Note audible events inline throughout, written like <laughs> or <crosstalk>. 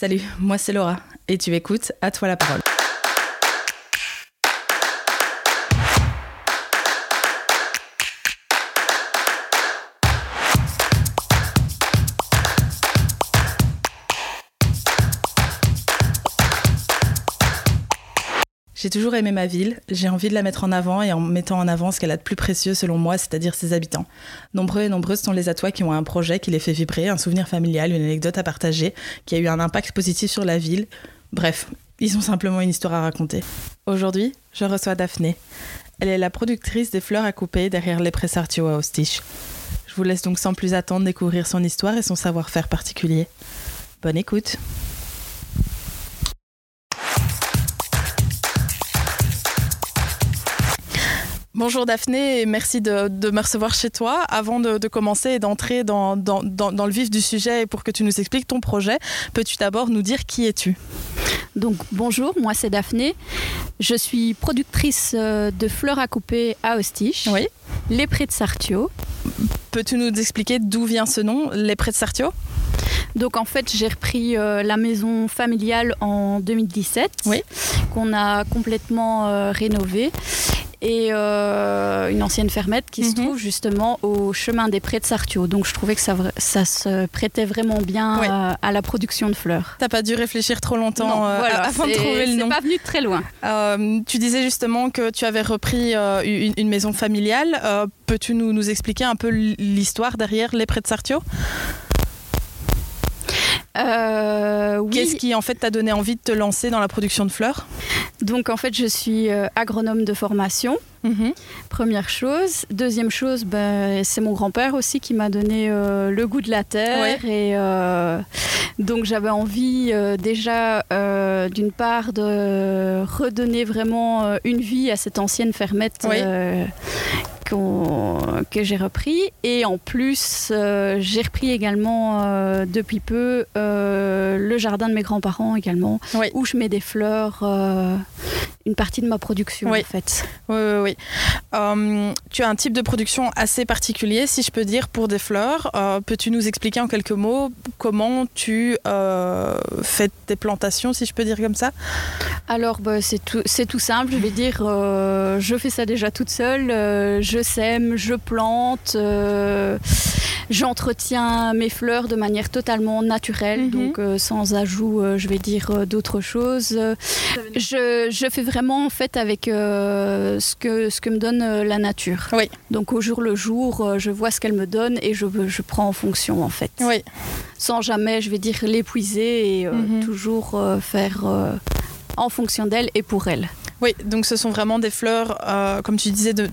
Salut, moi c'est Laura et tu écoutes À toi la parole. J'ai toujours aimé ma ville, j'ai envie de la mettre en avant et en mettant en avant ce qu'elle a de plus précieux selon moi, c'est-à-dire ses habitants. Nombreux et nombreuses sont les atois qui ont un projet qui les fait vibrer, un souvenir familial, une anecdote à partager, qui a eu un impact positif sur la ville. Bref, ils ont simplement une histoire à raconter. Aujourd'hui, je reçois Daphné. Elle est la productrice des fleurs à couper derrière les Pressartio à Ostich. Je vous laisse donc sans plus attendre découvrir son histoire et son savoir-faire particulier. Bonne écoute. Bonjour Daphné et merci de, de, me recevoir chez toi. Avant de, de commencer et d'entrer dans, dans, dans, dans, le vif du sujet et pour que tu nous expliques ton projet, peux-tu d'abord nous dire qui es-tu? Donc bonjour, moi c'est Daphné. Je suis productrice euh, de fleurs à couper à Ostich, oui. les Prés de Sartio. Peux-tu nous expliquer d'où vient ce nom, les Prés de Sartio? Donc en fait, j'ai repris euh, la maison familiale en 2017, oui. qu'on a complètement euh, rénovée et euh, une ancienne fermette qui mm -hmm. se trouve justement au chemin des Prés de Sartio. Donc je trouvais que ça, ça se prêtait vraiment bien euh, à la production de fleurs. T'as pas dû réfléchir trop longtemps Non, euh, voilà, avant de c'est- trouver le c'est nom. pas venu de très loin. Euh, tu disais justement que tu avais repris une, une maison familiale. Peux-tu nous, nous expliquer un peu l'histoire derrière les Prés de Sartio Euh, oui, Qu'est-ce qui en fait t'a donné envie de te lancer dans la production de fleurs? Donc en fait je suis euh, agronome de formation. Mhm. Première chose. Deuxième chose, ben, c'est mon grand-père aussi qui m'a donné euh, le goût de la terre. Et euh, donc j'avais envie euh, déjà d'une part de redonner vraiment une vie à cette ancienne fermette Oui. Que j'ai repris. Et en plus, euh, j'ai repris également euh, depuis peu euh, le jardin de mes grands-parents également, Oui. où je mets des fleurs. une partie de ma production Oui. en fait. Oui, oui, oui. Euh, tu as un type de production assez particulier, si je peux dire, pour des fleurs. Peux-tu nous expliquer en quelques mots comment tu fais tes plantations, si je peux dire comme ça? Alors, bah, c'est tout, tout simple. Je vais dire, je fais ça déjà toute seule. euh, je sème, je plante, euh, j'entretiens mes fleurs de manière totalement naturelle, Mhm. donc euh, sans ajout, euh, je vais dire, d'autres choses. Je, je fais vraiment en fait avec ce, que, ce que me donne la nature. Oui. Donc au jour le jour, je vois ce qu'elle me donne et je, je prends en fonction en fait. Oui. Sans jamais, je vais dire, l'épuiser et Mhm. toujours faire en fonction d'elle et pour elle. Oui, donc ce sont vraiment des fleurs, euh, comme tu disais, de,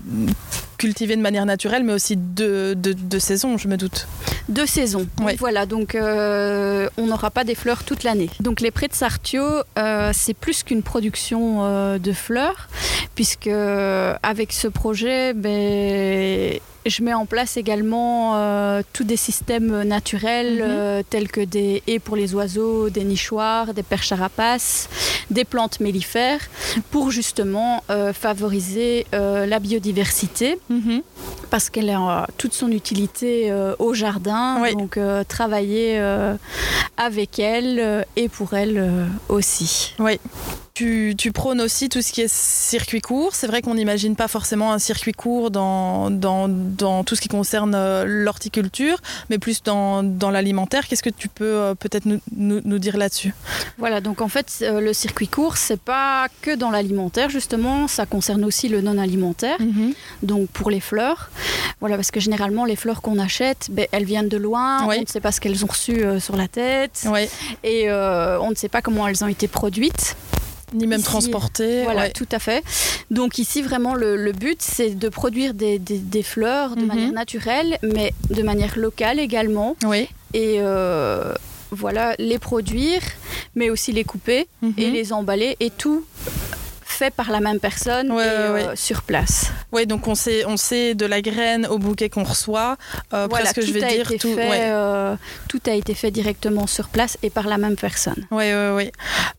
cultivées de manière naturelle, mais aussi de, de, de saison, je me doute. Deux saisons. Oui. Voilà, donc euh, on n'aura pas des fleurs toute l'année. Donc les prés de Sartio, euh, c'est plus qu'une production euh, de fleurs, puisque avec ce projet, ben, je mets en place également euh, tous des systèmes naturels Mhm. euh, tels que des haies pour les oiseaux, des nichoirs, des perches à rapaces, des plantes mellifères, pour justement euh, favoriser la biodiversité parce qu'elle a toute son utilité au jardin. Oui. Donc travailler avec elle et pour elle aussi. Oui. Tu, tu prônes aussi tout ce qui est circuit court. C'est vrai qu'on n'imagine pas forcément un circuit court dans, dans, dans tout ce qui concerne euh, l'horticulture, mais plus dans, dans l'alimentaire. Qu'est-ce que tu peux euh, peut-être nous, nous, nous dire là-dessus? Voilà, donc en fait, euh, le circuit court, c'est pas que dans l'alimentaire, justement, ça concerne aussi le non-alimentaire, donc pour les fleurs. Voilà, parce que généralement, les fleurs qu'on achète, ben, elles viennent de loin, Oui. on ne sait pas ce qu'elles ont reçu euh, sur la tête, Oui, et euh, on ne sait pas comment elles ont été produites. Ni même Ici, transporter. Voilà, ouais. tout à fait. Donc ici, vraiment, le, le but, c'est de produire des, des- des fleurs de Mhm. manière naturelle, mais de manière locale également. Oui. Et euh, voilà, les produire, mais aussi les couper Mhm. et les emballer, et tout fait par la même personne Ouais, et, ouais, euh, ouais. sur place. Oui, donc on sait, on sait de la graine au bouquet qu'on reçoit, euh, voilà, presque tout je vais a dire été tout. fait, ouais. euh, tout a été fait directement sur place et par la même personne. Oui, oui, oui.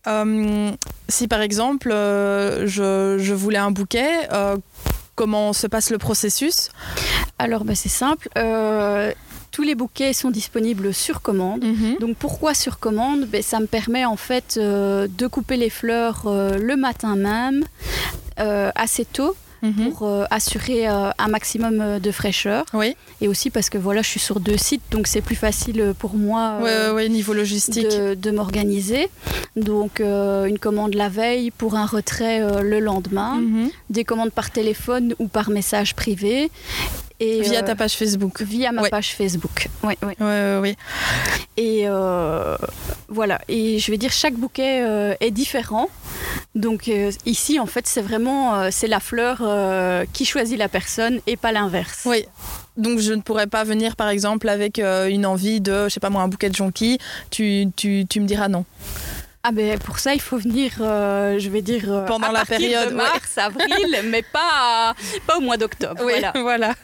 Euh, si par exemple, euh, je, je voulais un bouquet, comment se passe le processus? Alors, bah, c'est simple. Tous les bouquets sont disponibles sur commande. Mhm. Donc pourquoi sur commande? Ben, Ça me permet en fait euh, de couper les fleurs euh, le matin même, euh, assez tôt, Mhm. pour euh, assurer euh, un maximum de fraîcheur. Oui, Et aussi parce que voilà, je suis sur deux sites, donc c'est plus facile pour moi euh, ouais, ouais, niveau logistique. de, de m'organiser. Donc une commande la veille pour un retrait le lendemain, Mhm. des commandes par téléphone ou par message privé. Et, Via euh, ta page Facebook. via ma Ouais. page Facebook. Oui, oui. Ouais, ouais, ouais. Et euh, voilà. Et je vais dire, chaque bouquet euh, est différent. Donc euh, ici, en fait, c'est vraiment euh, c'est la fleur euh, qui choisit la personne et pas l'inverse. Oui. Donc je ne pourrais pas venir par exemple avec euh, une envie de, je sais pas moi, un bouquet de jonquilles. Tu, tu, tu me diras non. Ah ben pour ça, il faut venir, euh, je vais dire, euh, Pendant à la période, de ouais. mars, avril, mais pas, pas au mois d'octobre. Oui, Voilà. <laughs> voilà.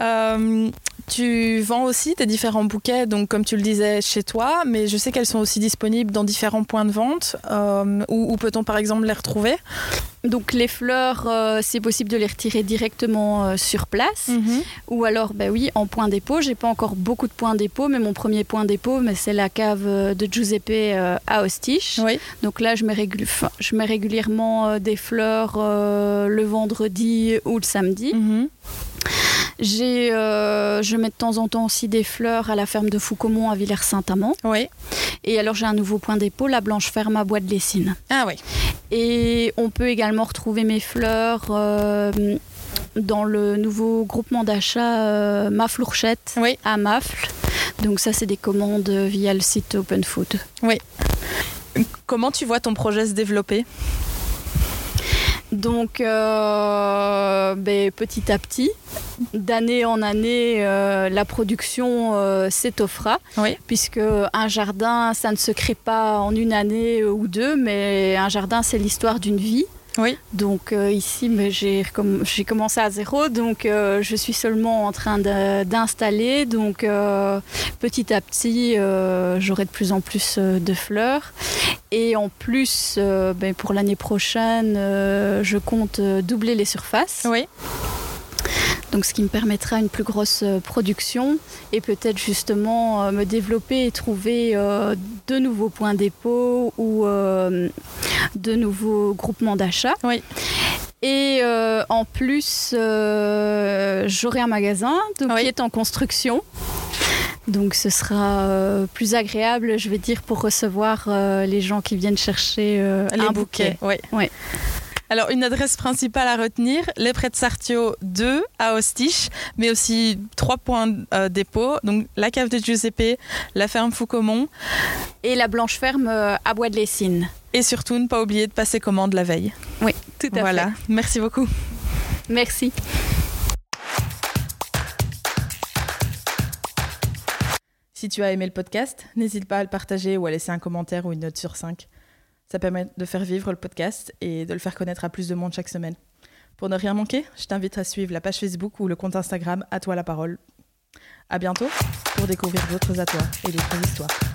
Euh, tu vends aussi tes différents bouquets, donc comme tu le disais chez toi, mais je sais qu'elles sont aussi disponibles dans différents points de vente. Euh, où où peut-on par exemple les retrouver? Donc les fleurs, euh, c'est possible de les retirer directement euh, sur place. Ou alors, ben oui, en point dépôt. J'ai pas encore beaucoup de points dépôt, mais mon premier point dépôt, mais c'est la cave de Giuseppe euh, à Ostiche. Oui. Donc là, je mets, régu- enfin, je mets régulièrement des fleurs le vendredi ou le samedi. Mhm. J'ai, euh, je mets de temps en temps aussi des fleurs à la ferme de Foucaumont à Villers-Saint-Amand. Oui. Et alors, j'ai un nouveau point dépôt, la Blanche Ferme à Bois de Lessines. Ah oui. Et on peut également retrouver mes fleurs euh, dans le nouveau groupement d'achat euh, Ma Oui. à Mafle. Donc ça, c'est des commandes via le site Open Food. Comment tu vois ton projet se développer? Donc euh, ben, petit à petit, d'année en année, euh, la production euh, s'étoffera. Oui. Puisque un jardin, ça ne se crée pas en une année ou deux, mais un jardin, c'est l'histoire d'une vie. Oui. Donc euh, ici, j'ai commencé à zéro, donc euh, je suis seulement en train d'installer. Donc euh, petit à petit, j'aurai de plus en plus de fleurs. Et en plus, ben, pour l'année prochaine, je compte doubler les surfaces. Oui. Donc, ce qui me permettra une plus grosse euh, production et peut-être justement euh, me développer et trouver euh, de nouveaux points dépôt ou de nouveaux groupements d'achat. Oui. Et euh, en plus, euh, j'aurai un magasin donc, Oui. qui est en construction. Donc ce sera euh, plus agréable, je vais dire, pour recevoir les gens qui viennent chercher Les un bouquets. Oui. Ouais. Alors, une adresse principale à retenir, les Prés de Sartio 2 à Ostiche, mais aussi trois points euh, dépôt. Donc, la cave de Giuseppe, la ferme Foucaumont, Et la blanche ferme euh, à Bois de Lessines. et surtout ne pas oublier de passer commande la veille. Oui, tout à Voilà. Merci beaucoup. fait. Merci. Si tu as aimé le podcast, n'hésite pas à le partager ou à laisser un commentaire ou une note sur 5. Ça permet de faire vivre le podcast et de le faire connaître à plus de monde chaque semaine. Pour ne rien manquer, je t'invite à suivre la page Facebook ou le compte Instagram À toi la parole. À bientôt pour découvrir d'autres à toi et d'autres histoires.